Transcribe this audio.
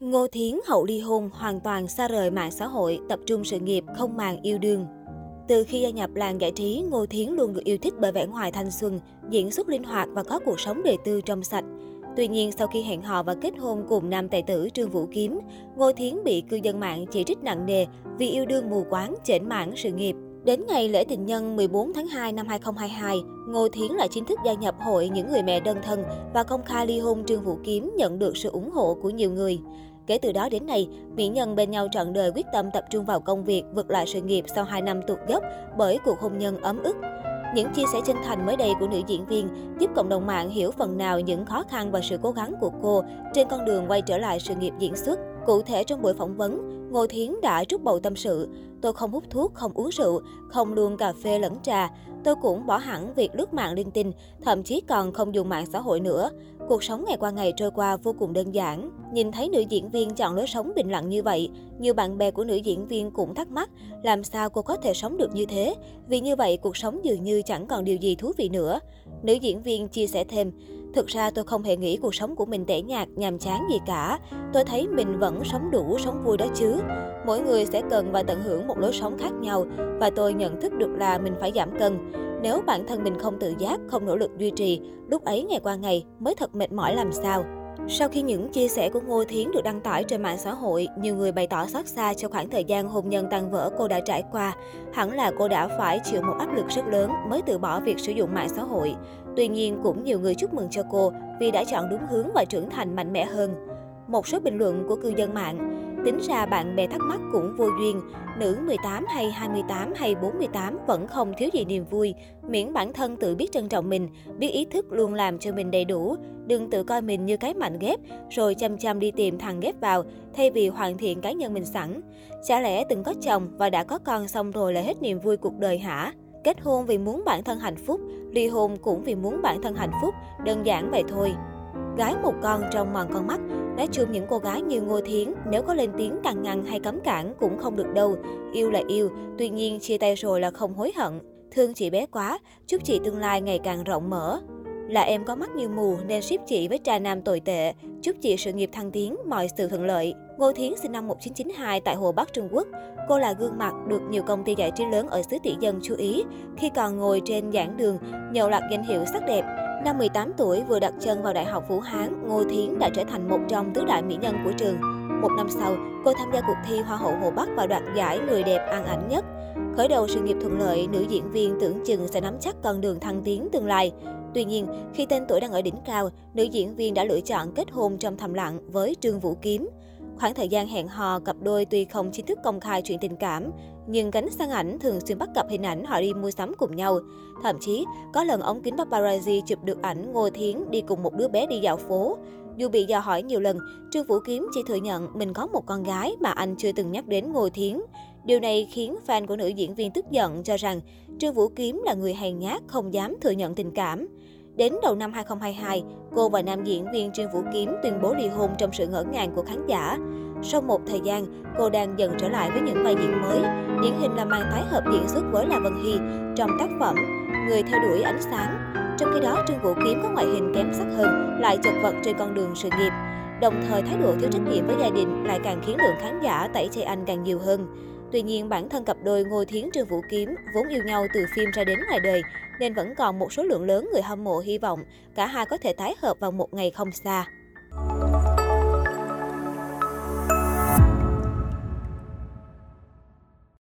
Ngô Thiến hậu ly hôn hoàn toàn xa rời mạng xã hội, tập trung sự nghiệp, không màng yêu đương. Từ khi gia nhập làng giải trí, Ngô Thiến luôn được yêu thích bởi vẻ ngoài thanh xuân, diễn xuất linh hoạt và có cuộc sống đời tư trong sạch. Tuy nhiên, sau khi hẹn hò và kết hôn cùng nam tài tử Trương Vũ Kiếm, Ngô Thiến bị cư dân mạng chỉ trích nặng nề vì yêu đương mù quáng, chểnh mảng sự nghiệp. Đến ngày lễ tình nhân 14 tháng 2 năm 2022, Ngô Thiến lại chính thức gia nhập hội những người mẹ đơn thân và công khai ly hôn Trương Vũ Kiếm nhận được sự ủng hộ của nhiều người. Kể từ đó đến nay, mỹ nhân bên nhau trọn đời quyết tâm tập trung vào công việc, vượt lại sự nghiệp sau 2 năm tụt dốc bởi cuộc hôn nhân ấm ức. Những chia sẻ chân thành mới đây của nữ diễn viên giúp cộng đồng mạng hiểu phần nào những khó khăn và sự cố gắng của cô trên con đường quay trở lại sự nghiệp diễn xuất. Cụ thể trong buổi phỏng vấn, Ngô Thiến đã trút bầu tâm sự. Tôi không hút thuốc, không uống rượu, không luôn cà phê lẫn trà. Tôi cũng bỏ hẳn việc lướt mạng linh tinh, thậm chí còn không dùng mạng xã hội nữa. Cuộc sống ngày qua ngày trôi qua vô cùng đơn giản. Nhìn thấy nữ diễn viên chọn lối sống bình lặng như vậy, nhiều bạn bè của nữ diễn viên cũng thắc mắc làm sao cô có thể sống được như thế. Vì như vậy cuộc sống dường như chẳng còn điều gì thú vị nữa. Nữ diễn viên chia sẻ thêm, Thực ra tôi không hề nghĩ cuộc sống của mình tẻ nhạt, nhàm chán gì cả. Tôi thấy mình vẫn sống đủ, sống vui đó chứ. Mỗi người sẽ cần và tận hưởng một lối sống khác nhau và tôi nhận thức được là mình phải giảm cân. Nếu bản thân mình không tự giác, không nỗ lực duy trì, lúc ấy ngày qua ngày mới thật mệt mỏi làm sao. Sau khi những chia sẻ của Ngô Thiến được đăng tải trên mạng xã hội, nhiều người bày tỏ xót xa cho khoảng thời gian hôn nhân tan vỡ cô đã trải qua. Hẳn là cô đã phải chịu một áp lực rất lớn mới từ bỏ việc sử dụng mạng xã hội. Tuy nhiên, cũng nhiều người chúc mừng cho cô vì đã chọn đúng hướng và trưởng thành mạnh mẽ hơn. Một số bình luận của cư dân mạng Tính ra bạn bè thắc mắc cũng vô duyên, nữ 18 hay 28 hay 48 vẫn không thiếu gì niềm vui, miễn bản thân tự biết trân trọng mình, biết ý thức luôn làm cho mình đầy đủ, đừng tự coi mình như cái mạnh ghép, rồi chăm chăm đi tìm thằng ghép vào, thay vì hoàn thiện cá nhân mình sẵn. Chả lẽ từng có chồng và đã có con xong rồi là hết niềm vui cuộc đời hả? Kết hôn vì muốn bản thân hạnh phúc, ly hôn cũng vì muốn bản thân hạnh phúc, đơn giản vậy thôi. Gái một con trong mòn con mắt, nói chung những cô gái như Ngô Thiến nếu có lên tiếng càng ngăn hay cấm cản cũng không được đâu. Yêu là yêu, tuy nhiên chia tay rồi là không hối hận. Thương chị bé quá, chúc chị tương lai ngày càng rộng mở. Là em có mắt như mù nên ship chị với trà nam tồi tệ. Chúc chị sự nghiệp thăng tiến, mọi sự thuận lợi. Ngô Thiến sinh năm 1992 tại Hồ Bắc, Trung Quốc. Cô là gương mặt được nhiều công ty giải trí lớn ở xứ tỷ dân chú ý khi còn ngồi trên giảng đường, nhậu loạt danh hiệu sắc đẹp. Năm 18 tuổi, vừa đặt chân vào Đại học Vũ Hán, Ngô Thiến đã trở thành một trong tứ đại mỹ nhân của trường. Một năm sau, cô tham gia cuộc thi Hoa hậu Hồ Bắc và đoạt giải người đẹp ăn ảnh nhất. Khởi đầu sự nghiệp thuận lợi, nữ diễn viên tưởng chừng sẽ nắm chắc con đường thăng tiến tương lai. Tuy nhiên, khi tên tuổi đang ở đỉnh cao, nữ diễn viên đã lựa chọn kết hôn trong thầm lặng với Trương Vũ Kiếm. Khoảng thời gian hẹn hò, cặp đôi tuy không chính thức công khai chuyện tình cảm, nhưng cánh sang ảnh thường xuyên bắt gặp hình ảnh họ đi mua sắm cùng nhau. Thậm chí, có lần ống kính paparazzi chụp được ảnh Ngô Thiến đi cùng một đứa bé đi dạo phố. Dù bị dò hỏi nhiều lần, Trương Vũ Kiếm chỉ thừa nhận mình có một con gái mà anh chưa từng nhắc đến Ngô Thiến. Điều này khiến fan của nữ diễn viên tức giận cho rằng Trương Vũ Kiếm là người hèn nhát không dám thừa nhận tình cảm. Đến đầu năm 2022, cô và nam diễn viên Trương Vũ Kiếm tuyên bố ly hôn trong sự ngỡ ngàng của khán giả. Sau một thời gian, cô đang dần trở lại với những vai diễn mới. Điển hình là màn tái hợp diễn xuất với La Vân Hy trong tác phẩm Người theo đuổi ánh sáng. Trong khi đó, Trương Vũ Kiếm có ngoại hình kém sắc hơn, lại chật vật trên con đường sự nghiệp. Đồng thời, thái độ thiếu trách nhiệm với gia đình lại càng khiến lượng khán giả tẩy chay anh càng nhiều hơn. Tuy nhiên, bản thân cặp đôi Ngô Thiến Trương Vũ Kiếm vốn yêu nhau từ phim ra đến ngoài đời, nên vẫn còn một số lượng lớn người hâm mộ hy vọng cả hai có thể tái hợp vào một ngày không xa.